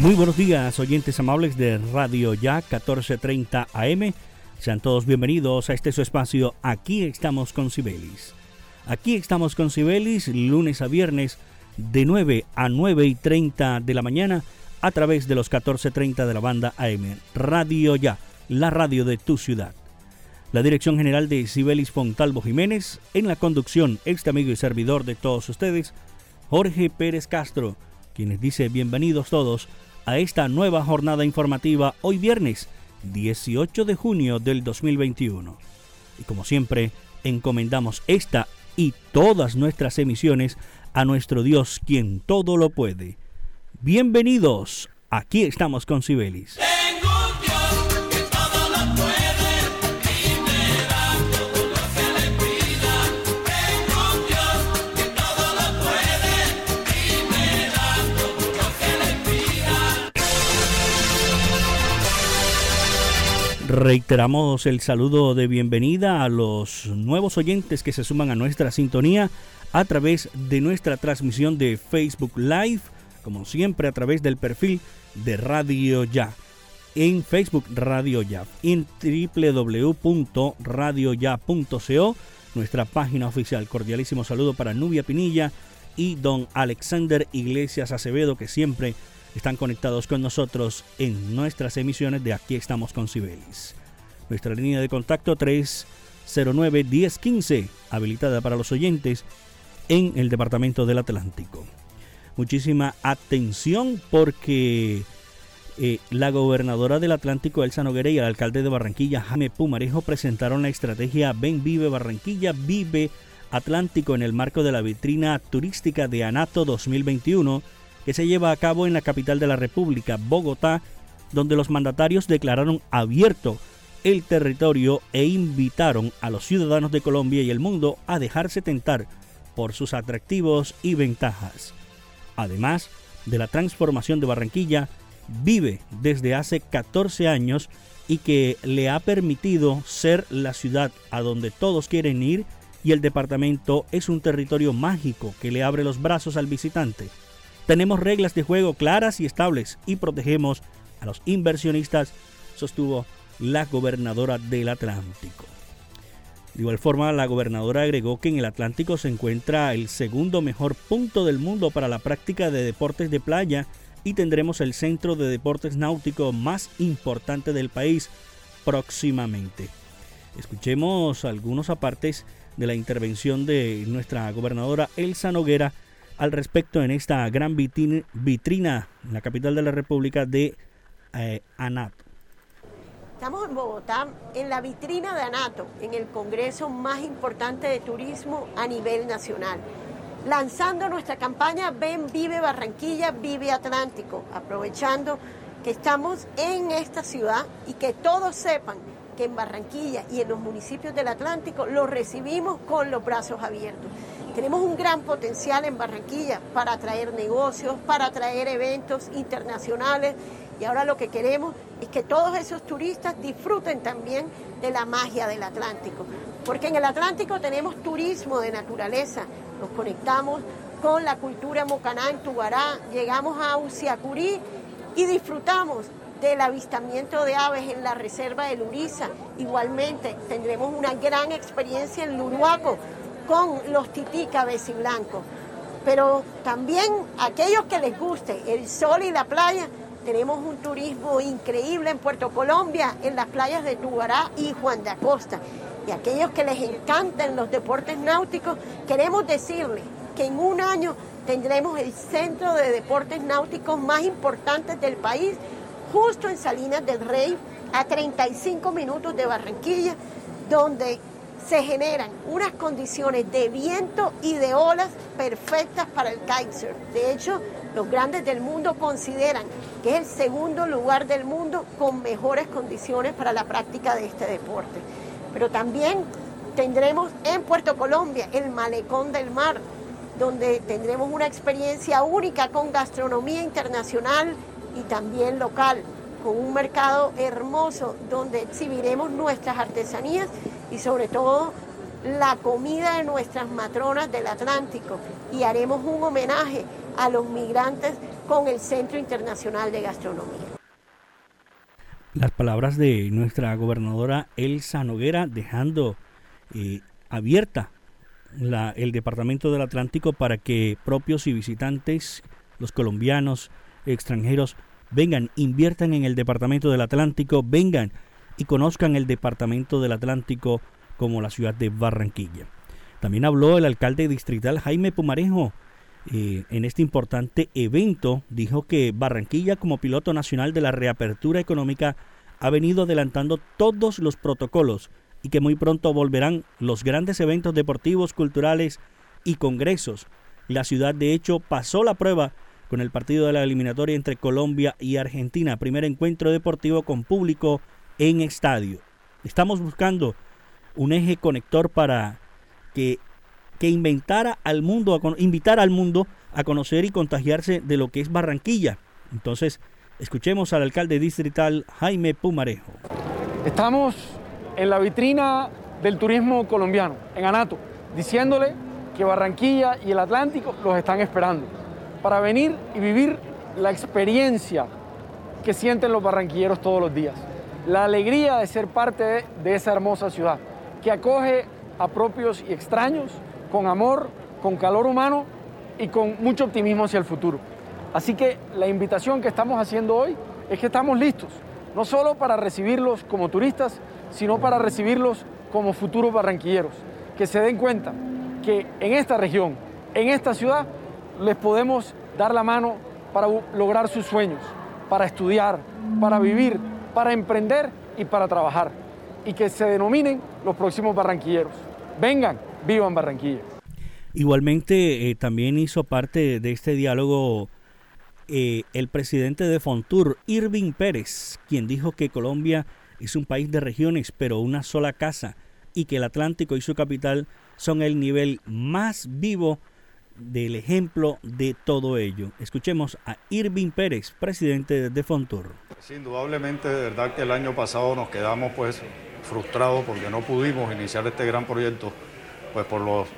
Muy buenos días, oyentes amables de Radio Ya 1430 AM. Sean todos bienvenidos a este su espacio. Aquí estamos con Sibelis. Aquí estamos con Sibelis, lunes a viernes, de 9 a 9 y 30 de la mañana, a través de los 1430 de la banda AM. Radio Ya, la radio de tu ciudad. La dirección general de Sibelis Fontalvo Jiménez, en la conducción, este amigo y servidor de todos ustedes, Jorge Pérez Castro, quienes dice bienvenidos todos a esta nueva jornada informativa hoy viernes 18 de junio del 2021. Y como siempre, encomendamos esta y todas nuestras emisiones a nuestro Dios quien todo lo puede. Bienvenidos, aquí estamos con Sibelis. Reiteramos el saludo de bienvenida a los nuevos oyentes que se suman a nuestra sintonía a través de nuestra transmisión de Facebook Live, como siempre a través del perfil de Radio Ya. En Facebook Radio Ya, en www.radioya.co, nuestra página oficial. Cordialísimo saludo para Nubia Pinilla y don Alexander Iglesias Acevedo, que siempre están conectados con nosotros en nuestras emisiones de Aquí estamos con Cibelis. Nuestra línea de contacto 309-1015, habilitada para los oyentes en el Departamento del Atlántico. Muchísima atención porque eh, la gobernadora del Atlántico, Elsa Noguera, y el alcalde de Barranquilla, Jaime Pumarejo, presentaron la estrategia Ven Vive Barranquilla, Vive Atlántico en el marco de la vitrina turística de Anato 2021 que se lleva a cabo en la capital de la República, Bogotá, donde los mandatarios declararon abierto el territorio e invitaron a los ciudadanos de Colombia y el mundo a dejarse tentar por sus atractivos y ventajas. Además de la transformación de Barranquilla, vive desde hace 14 años y que le ha permitido ser la ciudad a donde todos quieren ir y el departamento es un territorio mágico que le abre los brazos al visitante. Tenemos reglas de juego claras y estables y protegemos a los inversionistas, sostuvo la gobernadora del Atlántico. De igual forma, la gobernadora agregó que en el Atlántico se encuentra el segundo mejor punto del mundo para la práctica de deportes de playa y tendremos el centro de deportes náutico más importante del país próximamente. Escuchemos algunos apartes de la intervención de nuestra gobernadora Elsa Noguera al respecto en esta gran vitrina, en la capital de la República de eh, Anato. Estamos en Bogotá, en la vitrina de Anato, en el congreso más importante de turismo a nivel nacional, lanzando nuestra campaña Ven, Vive Barranquilla, Vive Atlántico, aprovechando que estamos en esta ciudad y que todos sepan que en Barranquilla y en los municipios del Atlántico lo recibimos con los brazos abiertos. Tenemos un gran potencial en Barranquilla para atraer negocios, para atraer eventos internacionales. Y ahora lo que queremos es que todos esos turistas disfruten también de la magia del Atlántico, porque en el Atlántico tenemos turismo de naturaleza, nos conectamos con la cultura mocaná en Tubará, llegamos a Uciacurí y disfrutamos del avistamiento de aves en la reserva de Luriza. Igualmente tendremos una gran experiencia en Luruaco con los tití blancos. Pero también aquellos que les guste el sol y la playa, tenemos un turismo increíble en Puerto Colombia, en las playas de Tubará y Juan de Acosta. Y aquellos que les encantan los deportes náuticos, queremos decirles que en un año tendremos el centro de deportes náuticos más importante del país, justo en Salinas del Rey, a 35 minutos de Barranquilla, donde se generan unas condiciones de viento y de olas perfectas para el kitesurf. De hecho, los grandes del mundo consideran que es el segundo lugar del mundo con mejores condiciones para la práctica de este deporte. Pero también tendremos en Puerto Colombia el malecón del mar, donde tendremos una experiencia única con gastronomía internacional y también local con un mercado hermoso donde exhibiremos nuestras artesanías y sobre todo la comida de nuestras matronas del Atlántico y haremos un homenaje a los migrantes con el Centro Internacional de Gastronomía. Las palabras de nuestra gobernadora Elsa Noguera dejando eh, abierta el Departamento del Atlántico para que propios y visitantes, los colombianos, extranjeros, vengan, inviertan en el Departamento del Atlántico, vengan y conozcan el Departamento del Atlántico como la ciudad de Barranquilla. También habló el alcalde distrital Jaime Pumarejo. Eh, en este importante evento dijo que Barranquilla como piloto nacional de la reapertura económica ha venido adelantando todos los protocolos y que muy pronto volverán los grandes eventos deportivos, culturales y congresos. La ciudad de hecho pasó la prueba con el partido de la eliminatoria entre Colombia y Argentina, primer encuentro deportivo con público en estadio. Estamos buscando un eje conector para que, que inventara al mundo, a, invitar al mundo a conocer y contagiarse de lo que es Barranquilla. Entonces, escuchemos al alcalde distrital Jaime Pumarejo. Estamos en la vitrina del turismo colombiano, en Anato, diciéndole que Barranquilla y el Atlántico los están esperando para venir y vivir la experiencia que sienten los barranquilleros todos los días. La alegría de ser parte de, esa hermosa ciudad, que acoge a propios y extraños con amor, con calor humano y con mucho optimismo hacia el futuro. Así que la invitación que estamos haciendo hoy es que estamos listos, no solo para recibirlos como turistas, sino para recibirlos como futuros barranquilleros, que se den cuenta que en esta región, en esta ciudad, les podemos dar la mano para lograr sus sueños, para estudiar, para vivir, para emprender y para trabajar. Y que se denominen los próximos barranquilleros. Vengan, vivan Barranquilla. Igualmente, eh, también hizo parte de este diálogo eh, el presidente de Fontur, Irving Pérez, quien dijo que Colombia es un país de regiones, pero una sola casa, y que el Atlántico y su capital son el nivel más vivo del ejemplo de todo ello. Escuchemos a Irving Pérez, presidente de Fontur. indudablemente, de verdad que el año pasado nos quedamos pues frustrados porque no pudimos iniciar este gran proyecto pues por los eh,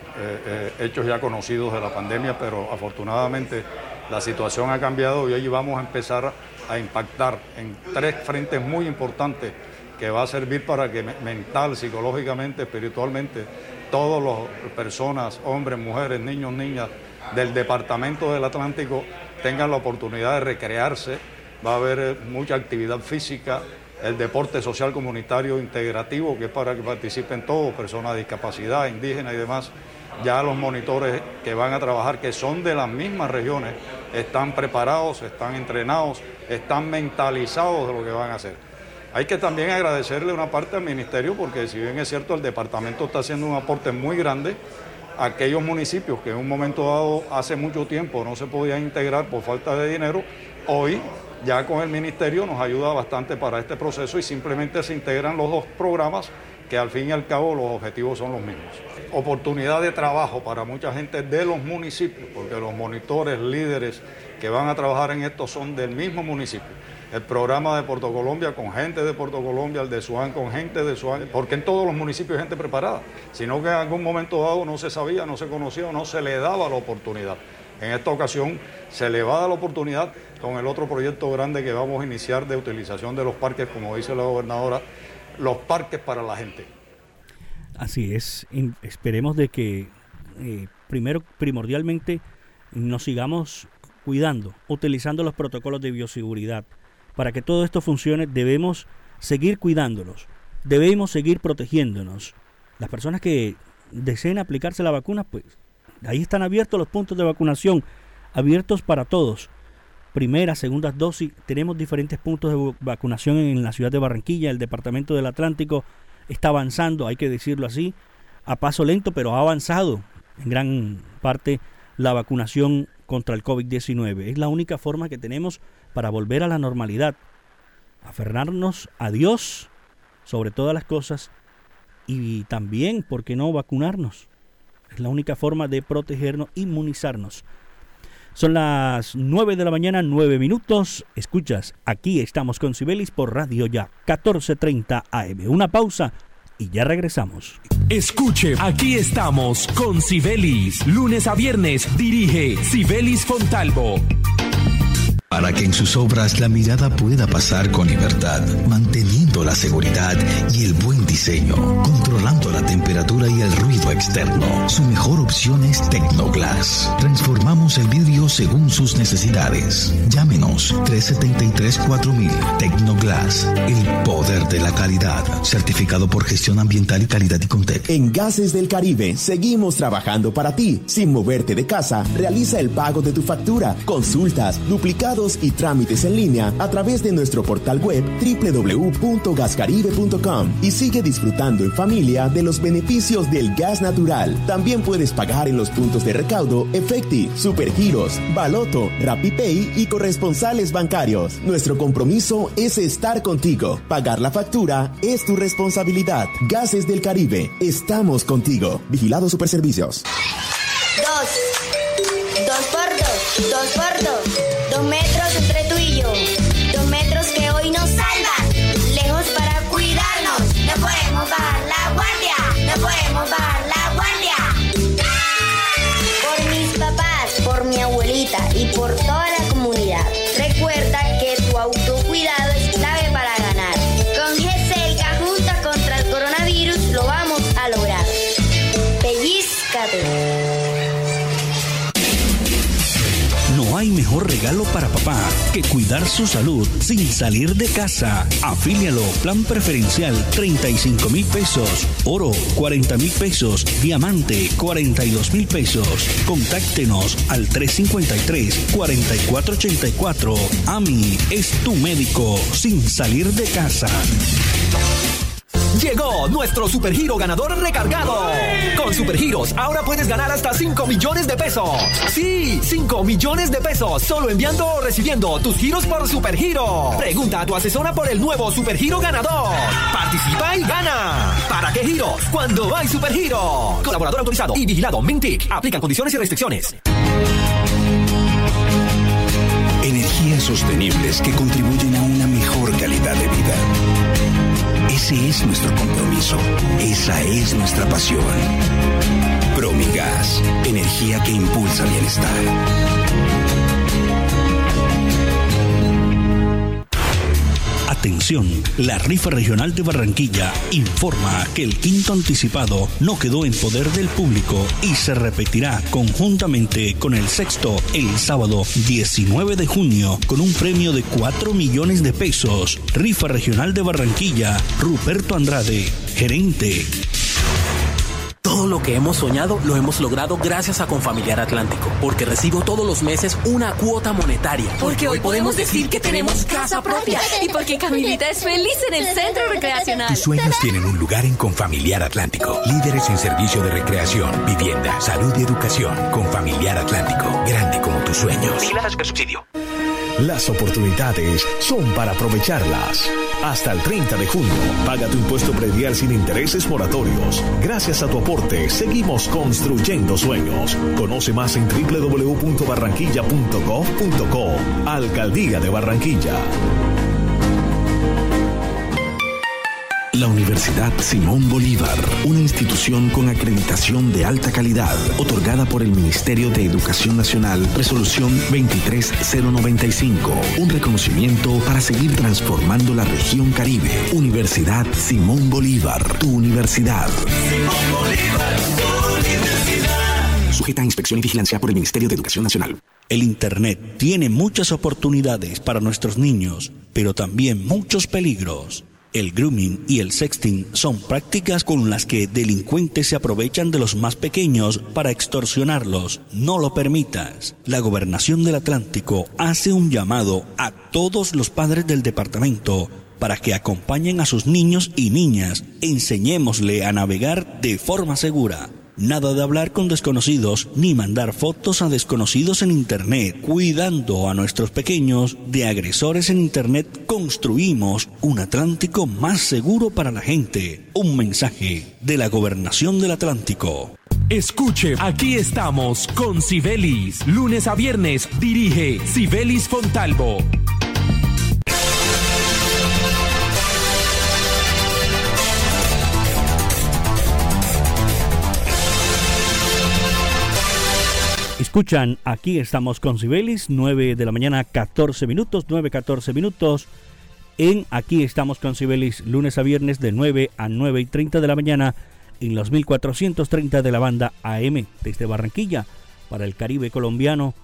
eh, hechos ya conocidos de la pandemia, pero afortunadamente la situación ha cambiado y hoy vamos a empezar a impactar en tres frentes muy importantes que va a servir para que mental, psicológicamente, espiritualmente, todas las personas, hombres, mujeres, niños, niñas del Departamento del Atlántico tengan la oportunidad de recrearse. Va a haber eh, mucha actividad física, el deporte social comunitario integrativo, que es para que participen todos, personas de discapacidad, indígenas y demás. Ya los monitores que van a trabajar, que son de las mismas regiones, están preparados, están entrenados, están mentalizados de lo que van a hacer. Hay que también agradecerle una parte al ministerio porque si bien es cierto el departamento está haciendo un aporte muy grande a aquellos municipios que en un momento dado hace mucho tiempo no se podían integrar por falta de dinero, hoy ya con el ministerio nos ayuda bastante para este proceso y simplemente se integran los dos programas que al fin y al cabo los objetivos son los mismos. Oportunidad de trabajo para mucha gente de los municipios, porque los monitores, líderes que van a trabajar en esto son del mismo municipio el programa de Puerto Colombia con gente de Puerto Colombia, el de Suán con gente de Suán, porque en todos los municipios hay gente preparada, sino que en algún momento dado no se sabía, no se conocía, no se le daba la oportunidad. En esta ocasión se le va a dar la oportunidad con el otro proyecto grande que vamos a iniciar de utilización de los parques, como dice la gobernadora, los parques para la gente. Así es, esperemos de que eh, primero, primordialmente, nos sigamos cuidando, utilizando los protocolos de bioseguridad, para que todo esto funcione debemos seguir cuidándonos, debemos seguir protegiéndonos. Las personas que deseen aplicarse la vacuna, pues ahí están abiertos los puntos de vacunación, abiertos para todos. Primera, segunda dosis, tenemos diferentes puntos de vacunación en la ciudad de Barranquilla, el departamento del Atlántico está avanzando, hay que decirlo así, a paso lento, pero ha avanzado en gran parte la vacunación contra el COVID-19. Es la única forma que tenemos para volver a la normalidad, aferrarnos a Dios sobre todas las cosas y también, ¿por qué no vacunarnos? Es la única forma de protegernos, inmunizarnos. Son las 9 de la mañana, 9 minutos. Escuchas, aquí estamos con Sibelis por Radio Ya, 14.30 AM. Una pausa y ya regresamos. Escuche, aquí estamos con Sibelis. Lunes a viernes dirige Sibelis Fontalvo para que en sus obras la mirada pueda pasar con libertad, manteniendo la seguridad y el buen diseño, controlando la temperatura y el ruido externo. Su mejor opción es Tecnoglass. Transformamos el vidrio según sus necesidades. Llámenos 373-4000 Tecnoglass, el poder de la calidad, certificado por gestión ambiental y calidad y Contec. En Gases del Caribe seguimos trabajando para ti. Sin moverte de casa, realiza el pago de tu factura, consultas, duplicados y trámites en línea a través de nuestro portal web www.gascaribe.com y sigue disfrutando en familia de los beneficios del gas natural. También puedes pagar en los puntos de recaudo Efecti, Supergiros, Baloto, RappiPay y corresponsales bancarios. Nuestro compromiso es estar contigo. Pagar la factura es tu responsabilidad. Gases del Caribe, estamos contigo. Vigilado Superservicios. Dos. Dos por dos. Dos por dos. Dos metros regalo para papá que cuidar su salud sin salir de casa. Afílialo. Plan preferencial 35 mil pesos. Oro 40 mil pesos. Diamante 42 mil pesos. Contáctenos al 353-4484. AMI es tu médico sin salir de casa. Llegó nuestro supergiro ganador recargado. Con supergiros ahora puedes ganar hasta 5 millones de pesos. Sí, 5 millones de pesos solo enviando o recibiendo tus giros por supergiro. Pregunta a tu asesora por el nuevo supergiro ganador. Participa y gana. ¿Para qué giros? Cuando hay supergiro. Colaborador autorizado y vigilado Mintic. Aplican condiciones y restricciones. Energías sostenibles que contribuyen a una mejor calidad de vida. Ese es nuestro compromiso. Esa es nuestra pasión. Promigas, energía que impulsa bienestar. Atención, la rifa regional de Barranquilla informa que el quinto anticipado no quedó en poder del público y se repetirá conjuntamente con el sexto el sábado 19 de junio con un premio de 4 millones de pesos. Rifa regional de Barranquilla, Ruperto Andrade, gerente. Todo lo que hemos soñado lo hemos logrado gracias a Confamiliar Atlántico, porque recibo todos los meses una cuota monetaria. Porque hoy podemos decir que tenemos casa propia y porque Camilita es feliz en el centro recreacional. Tus sueños tienen un lugar en Confamiliar Atlántico. Líderes en servicio de recreación, vivienda, salud y educación. Confamiliar Atlántico, grande como tus sueños. subsidio. Las oportunidades son para aprovecharlas. Hasta el 30 de junio, paga tu impuesto predial sin intereses moratorios. Gracias a tu aporte, seguimos construyendo sueños. Conoce más en www.barranquilla.gov.co. Alcaldía de Barranquilla. La Universidad Simón Bolívar, una institución con acreditación de alta calidad, otorgada por el Ministerio de Educación Nacional, resolución 23095, un reconocimiento para seguir transformando la región Caribe. Universidad Simón Bolívar, tu universidad. Simón Bolívar, tu universidad. Sujeta a inspección y vigilancia por el Ministerio de Educación Nacional. El Internet tiene muchas oportunidades para nuestros niños, pero también muchos peligros. El grooming y el sexting son prácticas con las que delincuentes se aprovechan de los más pequeños para extorsionarlos. No lo permitas. La gobernación del Atlántico hace un llamado a todos los padres del departamento para que acompañen a sus niños y niñas. Enseñémosle a navegar de forma segura. Nada de hablar con desconocidos ni mandar fotos a desconocidos en Internet. Cuidando a nuestros pequeños de agresores en Internet, construimos un Atlántico más seguro para la gente. Un mensaje de la Gobernación del Atlántico. Escuche, aquí estamos con Sibelis. Lunes a viernes dirige Sibelis Fontalvo. Escuchan, aquí estamos con Sibelis, 9 de la mañana, 14 minutos, 9, 14 minutos. En Aquí estamos con Sibelis, lunes a viernes de 9 a 9 y 30 de la mañana en los 1430 de la banda AM desde Barranquilla para el Caribe colombiano.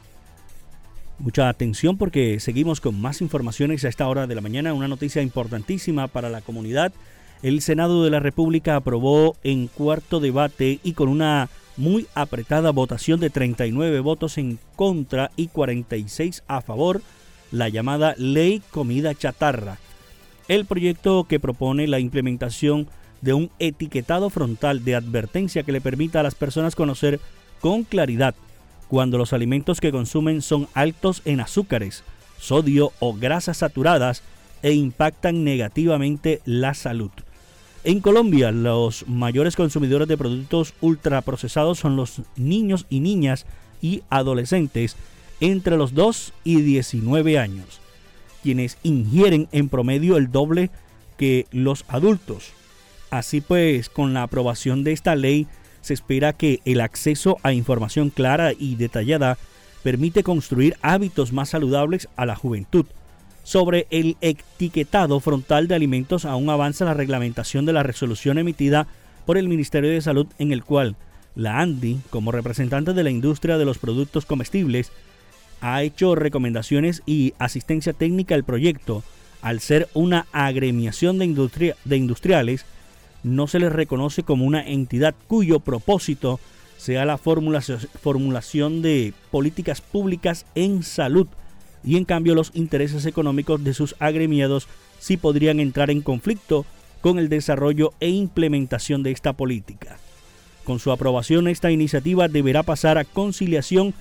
Mucha atención porque seguimos con más informaciones a esta hora de la mañana. Una noticia importantísima para la comunidad. El Senado de la República aprobó en cuarto debate y con una muy apretada votación de 39 votos en contra y 46 a favor la llamada Ley Comida Chatarra. El proyecto que propone la implementación de un etiquetado frontal de advertencia que le permita a las personas conocer con claridad cuando los alimentos que consumen son altos en azúcares, sodio o grasas saturadas e impactan negativamente la salud. En Colombia, los mayores consumidores de productos ultraprocesados son los niños y niñas y adolescentes entre los 2 y 19 años, quienes ingieren en promedio el doble que los adultos. Así pues, con la aprobación de esta ley, se espera que el acceso a información clara y detallada permite construir hábitos más saludables a la juventud. Sobre el etiquetado frontal de alimentos aún avanza la reglamentación de la resolución emitida por el Ministerio de Salud en el cual la ANDI, como representante de la industria de los productos comestibles, ha hecho recomendaciones y asistencia técnica al proyecto, al ser una agremiación de, de industriales, no se les reconoce como una entidad cuyo propósito sea la formulación de políticas públicas en salud y en cambio los intereses económicos de sus agremiados sí podrían entrar en conflicto con el desarrollo e implementación de esta política. Con su aprobación esta iniciativa deberá pasar a conciliación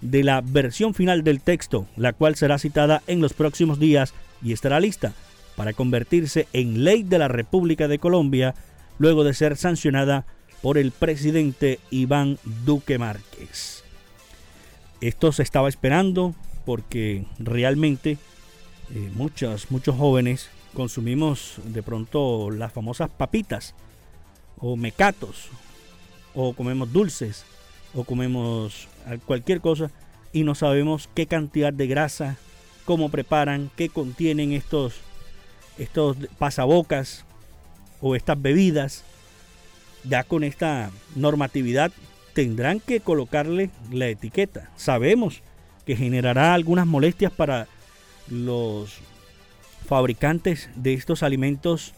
de la versión final del texto, la cual será citada en los próximos días y estará lista para convertirse en ley de la República de Colombia luego de ser sancionada por el presidente Iván Duque Márquez. Esto se estaba esperando porque realmente eh, muchos, muchos jóvenes consumimos de pronto las famosas papitas o mecatos o comemos dulces o comemos cualquier cosa y no sabemos qué cantidad de grasa, cómo preparan, qué contienen estos estos pasabocas o estas bebidas, ya con esta normatividad tendrán que colocarle la etiqueta. Sabemos que generará algunas molestias para los fabricantes de estos alimentos,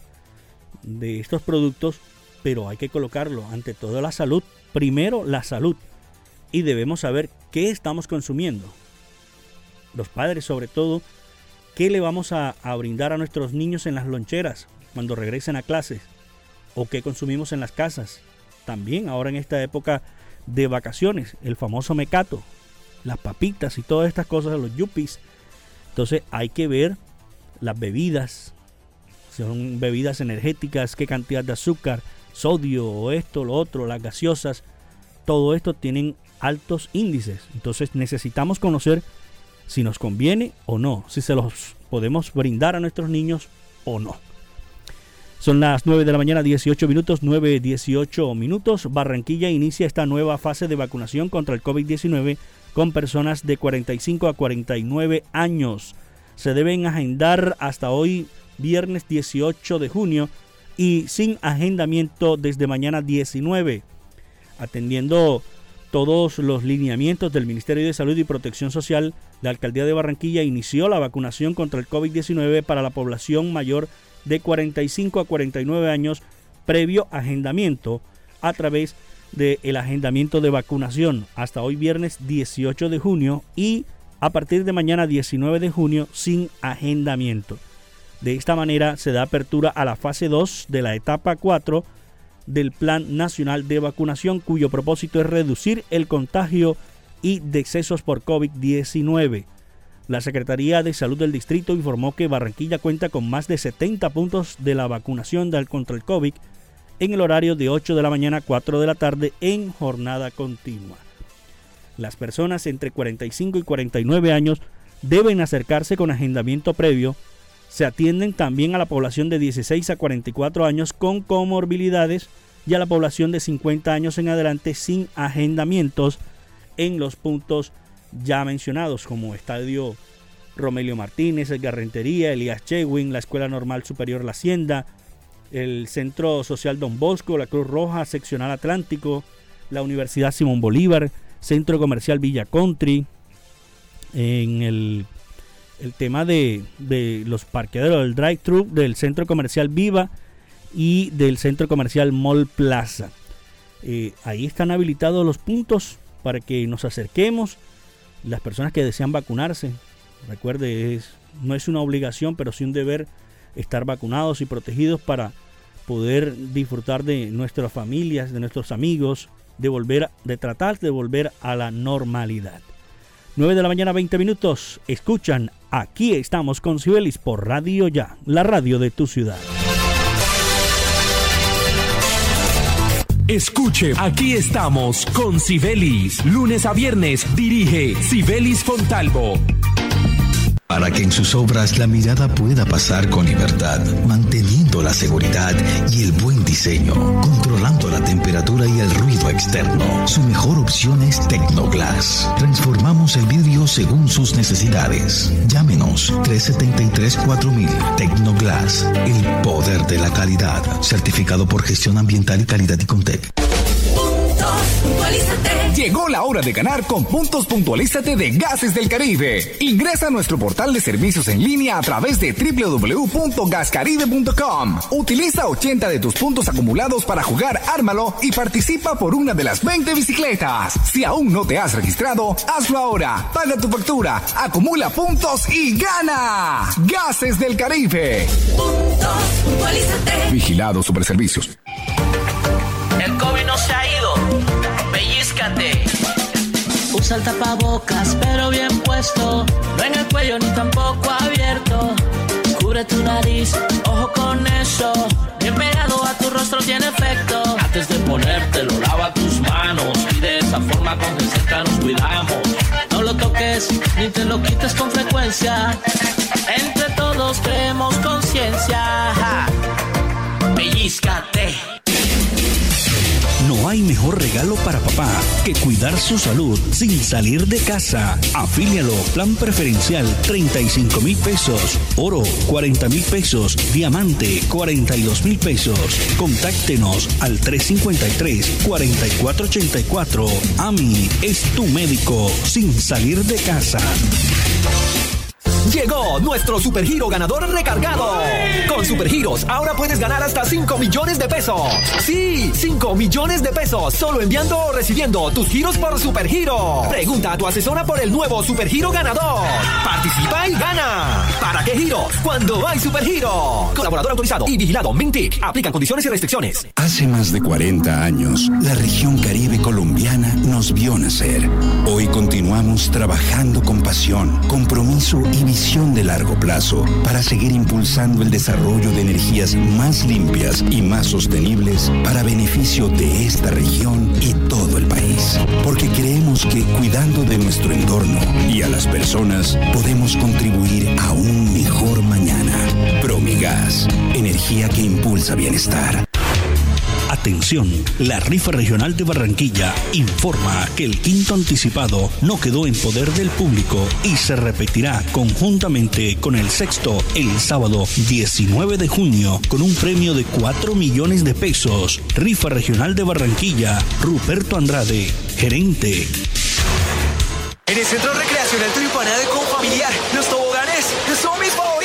de estos productos, pero hay que colocarlo ante todo la salud. Primero la salud. Y debemos saber qué estamos consumiendo. Los padres sobre todo ¿Qué le vamos a, brindar a nuestros niños en las loncheras cuando regresen a clases? ¿O qué consumimos en las casas? También ahora en esta época de vacaciones, el famoso mecato, las papitas y todas estas cosas, los yuppies. Entonces hay que ver las bebidas, son bebidas energéticas, qué cantidad de azúcar, sodio o esto, lo otro, las gaseosas, todo esto tienen altos índices. Entonces necesitamos conocer si nos conviene o no, si se los podemos brindar a nuestros niños o no. Son las 9 de la mañana, 18 minutos, 9, 18 minutos. Barranquilla inicia esta nueva fase de vacunación contra el COVID-19 con personas de 45 a 49 años. Se deben agendar hasta hoy, viernes 18 de junio, y sin agendamiento desde mañana 19, atendiendo todos los lineamientos del Ministerio de Salud y Protección Social, la Alcaldía de Barranquilla inició la vacunación contra el COVID-19 para la población mayor de 45 a 49 años previo agendamiento a través del agendamiento de vacunación hasta hoy viernes 18 de junio y a partir de mañana 19 de junio sin agendamiento. De esta manera se da apertura a la fase 2 de la etapa 4 del Plan Nacional de Vacunación, cuyo propósito es reducir el contagio y decesos por COVID-19. La Secretaría de Salud del Distrito informó que Barranquilla cuenta con más de 70 puntos de la vacunación contra el COVID en el horario de 8 de la mañana a 4 de la tarde en jornada continua. Las personas entre 45 y 49 años deben acercarse con agendamiento previo se atienden también a la población de 16 a 44 años con comorbilidades y a la población de 50 años en adelante sin agendamientos en los puntos ya mencionados, como Estadio Romelio Martínez, el Garrentería, Elías Chewin, la Escuela Normal Superior La Hacienda, el Centro Social Don Bosco, la Cruz Roja, Seccional Atlántico, la Universidad Simón Bolívar, Centro Comercial Villa Country, en el, el tema de, de los parqueaderos del drive-thru del Centro Comercial Viva y del Centro Comercial Mall Plaza. Eh, ahí están habilitados los puntos para que nos acerquemos. Las personas que desean vacunarse, recuerde, es, no es una obligación, pero sí un deber estar vacunados y protegidos para poder disfrutar de nuestras familias, de nuestros amigos, de volver, de tratar de volver a la normalidad. 9 de la mañana, 20 minutos. Escuchan, aquí estamos con Cibelis por Radio Ya, la radio de tu ciudad. Escuche, aquí estamos con Sibelis. Lunes a viernes dirige Sibelis Fontalvo. Para que en sus obras la mirada pueda pasar con libertad, manteniendo la seguridad y el buen diseño, controlando la temperatura y el ruido externo. Su mejor opción es Tecnoglass. Transformamos el vidrio según sus necesidades. Llámenos 373-4000 Tecnoglass, el poder de la calidad. Certificado por gestión ambiental y calidad y Contec. Llegó la hora de ganar con puntos puntualízate de Gases del Caribe. Ingresa a nuestro portal de servicios en línea a través de www.gascaribe.com. Utiliza 80 de tus puntos acumulados para jugar Ármalo y participa por una de las 20 bicicletas. Si aún no te has registrado, hazlo ahora. Paga tu factura, acumula puntos y gana. Gases del Caribe. Puntos puntualízate. Vigilado Superservicios. El COVID no se ha ido. Usa el tapabocas, pero bien puesto. No en el cuello ni tampoco abierto. Cubre tu nariz, ojo con eso. Bien pegado a tu rostro tiene efecto. Antes de ponértelo, lava tus manos. Y de esa forma con cerca nos cuidamos. No lo toques ni te lo quites con frecuencia. Entre todos creemos conciencia. Regalo para papá que cuidar su salud sin salir de casa. Afílialo. Plan preferencial 35 mil pesos. Oro 40 mil pesos. Diamante 42 mil pesos. Contáctenos al 353-4484. AMI es tu médico sin salir de casa. Llegó nuestro supergiro ganador recargado. Con supergiros ahora puedes ganar hasta 5 millones de pesos. Sí, 5 millones de pesos solo enviando o recibiendo tus giros por supergiro. Pregunta a tu asesora por el nuevo supergiro ganador. Participa y gana. ¿Para qué giros? Cuando hay supergiro. Colaborador autorizado y vigilado Mintic. Aplican condiciones y restricciones. Hace más de 40 años, la región caribe colombiana vio nacer. Hoy continuamos trabajando con pasión, compromiso y visión de largo plazo para seguir impulsando el desarrollo de energías más limpias y más sostenibles para beneficio de esta región y todo el país. Porque creemos que cuidando de nuestro entorno y a las personas podemos contribuir a un mejor mañana. Promigas, energía que impulsa bienestar. Atención, la rifa regional de Barranquilla informa que el quinto anticipado no quedó en poder del público y se repetirá conjuntamente con el sexto el sábado 19 de junio con un premio de 4 millones de pesos. Rifa regional de Barranquilla, Ruperto Andrade, gerente. En el Centro Recreacional Tulipana de Confamiliar, los toboganes son mis favoritos.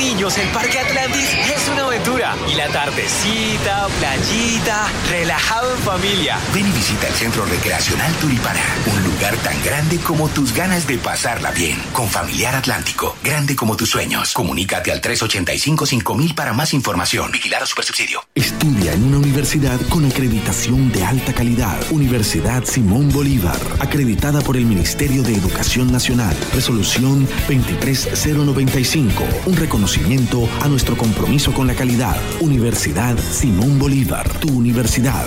Niños, el Parque Atlantis es una aventura. Y la tardecita, playita, relajado en familia. Ven y visita el Centro Recreacional Tulipana, un lugar tan grande como tus ganas de pasarla bien. Con Familiar Atlántico, grande como tus sueños. Comunícate al 385-5000 para más información. Vigilar a Supersubsidio. Estudia en una universidad con acreditación de alta calidad. Universidad Simón Bolívar, acreditada por el Ministerio de Educación Nacional. Resolución 23095, un reconocimiento a nuestro compromiso con la calidad. Universidad Simón Bolívar, tu universidad.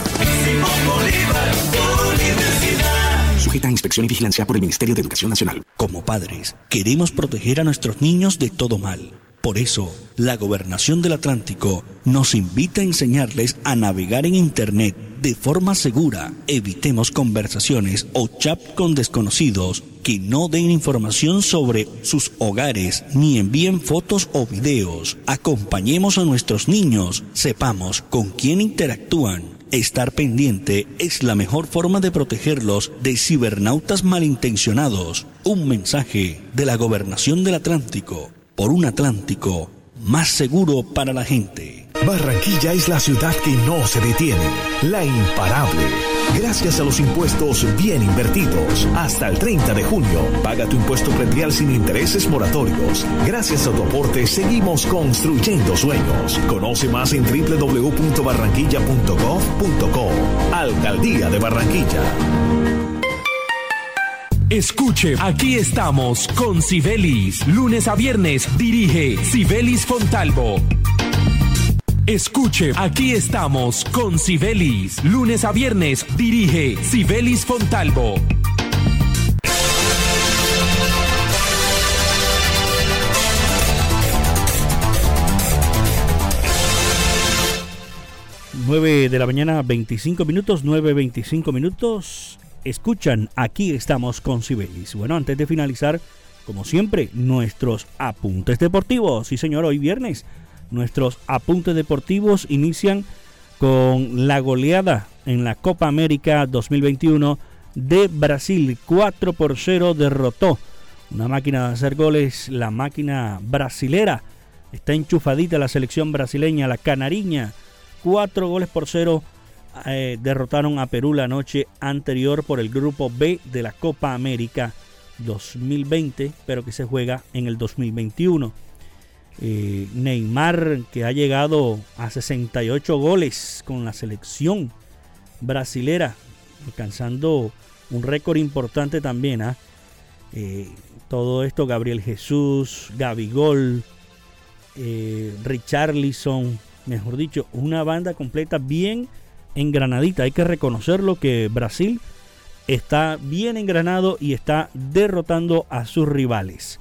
Sujeta a inspección y vigilancia por el Ministerio de Educación Nacional. Como padres, queremos proteger a nuestros niños de todo mal. Por eso, la Gobernación del Atlántico nos invita a enseñarles a navegar en Internet de forma segura. Evitemos conversaciones o chat con desconocidos que no den información sobre sus hogares ni envíen fotos o videos. Acompañemos a nuestros niños, sepamos con quién interactúan. Estar pendiente es la mejor forma de protegerlos de cibernautas malintencionados. Un mensaje de la Gobernación del Atlántico por un Atlántico más seguro para la gente. Barranquilla es la ciudad que no se detiene, la imparable. Gracias a los impuestos bien invertidos. Hasta el 30 de junio, paga tu impuesto predial sin intereses moratorios. Gracias a tu aporte, seguimos construyendo sueños. Conoce más en www.barranquilla.gov.co. Alcaldía de Barranquilla. Escuche, aquí estamos con Sibelis. Lunes a viernes dirige Sibelis Fontalvo. Escuche, aquí estamos con Sibelis. Lunes a viernes dirige Sibelis Fontalvo. Nueve de la mañana, 25 minutos, 9.25 minutos escuchan, aquí estamos con Sibelis. Bueno, antes de finalizar, como siempre, nuestros apuntes deportivos. Sí, señor, hoy viernes. Nuestros apuntes deportivos inician con la goleada en la Copa América 2021 de Brasil. 4 por 0 derrotó una máquina de hacer goles, la máquina brasilera. Está enchufadita la selección brasileña, la canariña. 4 goles por 0 eh, derrotaron a Perú la noche anterior por el grupo B de la Copa América 2020, pero que se juega en el 2021. Eh, Neymar, que ha llegado a 68 goles con la selección brasilera, alcanzando un récord importante también. ¿ah? Eh, todo esto, Gabriel Jesús, Gabigol, Richarlison, mejor dicho, una banda completa bien engranadita. Hay que reconocerlo que Brasil está bien engranado y está derrotando a sus rivales.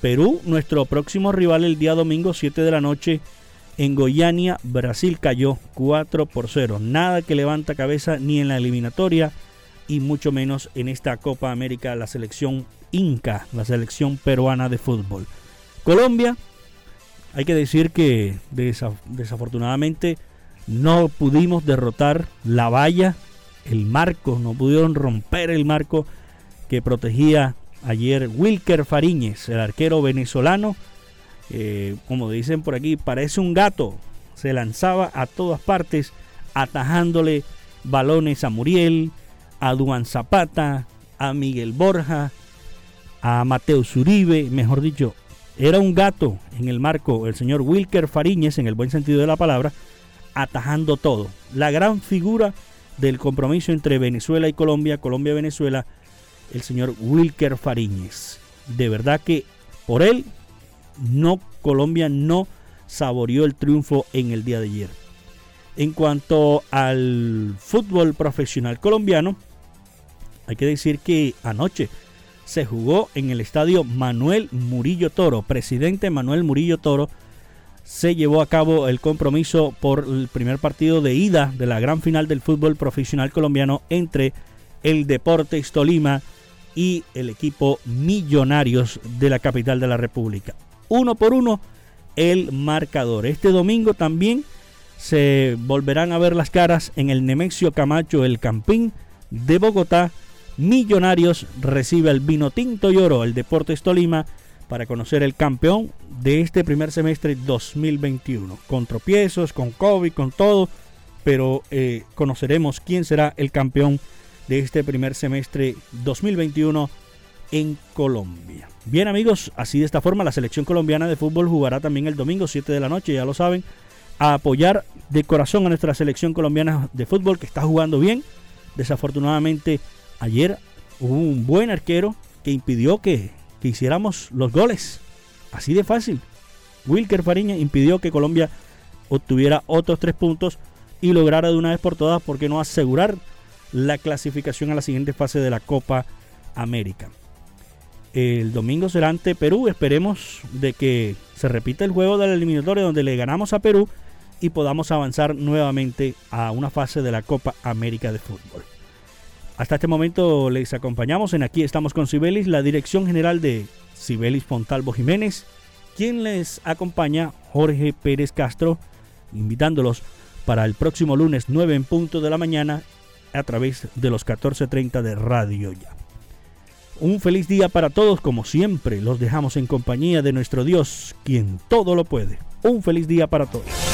Perú, nuestro próximo rival el día domingo 7 de la noche en Goiânia, Brasil cayó 4 por 0. Nada que levanta cabeza ni en la eliminatoria y mucho menos en esta Copa América, la selección Inca, la selección peruana de fútbol. Colombia, hay que decir que desafortunadamente no pudimos derrotar la valla, el marco, no pudieron romper el marco que protegía ayer Wilker Fariñez, el arquero venezolano. Eh, como dicen por aquí, parece un gato. Se lanzaba a todas partes, atajándole balones a Muriel, a Duan Zapata, a Miguel Borja, a Mateo Zuribe, mejor dicho, era un gato en el marco, el señor Wilker Fariñez, en el buen sentido de la palabra, atajando todo. La gran figura del compromiso entre Venezuela y Colombia, Colombia-Venezuela, el señor Wilker Fariñez. De verdad que por él, no, Colombia no saboreó el triunfo en el día de ayer. En cuanto al fútbol profesional colombiano, hay que decir que anoche se jugó en el estadio Manuel Murillo Toro, presidente Manuel Murillo Toro, se llevó a cabo el compromiso por el primer partido de ida de la gran final del fútbol profesional colombiano entre el Deportes Tolima y el equipo Millonarios de la capital de la República. Uno por uno el marcador. Este domingo también se volverán a ver las caras en el Nemexio Camacho El Campín de Bogotá. Millonarios recibe el vino tinto y oro, el Deportes Tolima para conocer el campeón de este primer semestre 2021. Con tropiezos, con COVID, con todo, pero eh, conoceremos quién será el campeón de este primer semestre 2021 en Colombia. Bien amigos, así de esta forma la selección colombiana de fútbol jugará también el domingo 7 de la noche, ya lo saben, a apoyar de corazón a nuestra selección colombiana de fútbol que está jugando bien. Desafortunadamente ayer hubo un buen arquero que impidió que que hiciéramos los goles. Así de fácil. Wilker Fariña impidió que Colombia obtuviera otros tres puntos y lograra de una vez por todas, ¿por qué no asegurar la clasificación a la siguiente fase de la Copa América? El domingo será ante Perú. Esperemos de que se repita el juego de la eliminatoria donde le ganamos a Perú y podamos avanzar nuevamente a una fase de la Copa América de Fútbol. Hasta este momento les acompañamos en Aquí estamos con Sibelis, la dirección general de Sibelis Fontalvo Jiménez, quien les acompaña Jorge Pérez Castro, invitándolos para el próximo lunes 9 en punto de la mañana a través de los 14.30 de Radio Ya. Un feliz día para todos, como siempre, los dejamos en compañía de nuestro Dios, quien todo lo puede. Un feliz día para todos.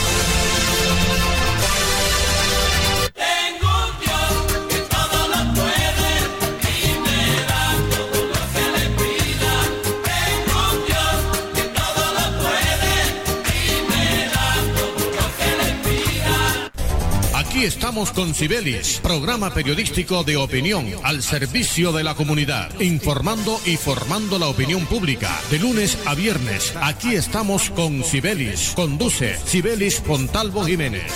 Con Cibelis, programa periodístico de opinión al servicio de la comunidad, informando y formando la opinión pública. De lunes a viernes, aquí estamos con Cibelis. Conduce Cibelis Pontalvo Jiménez.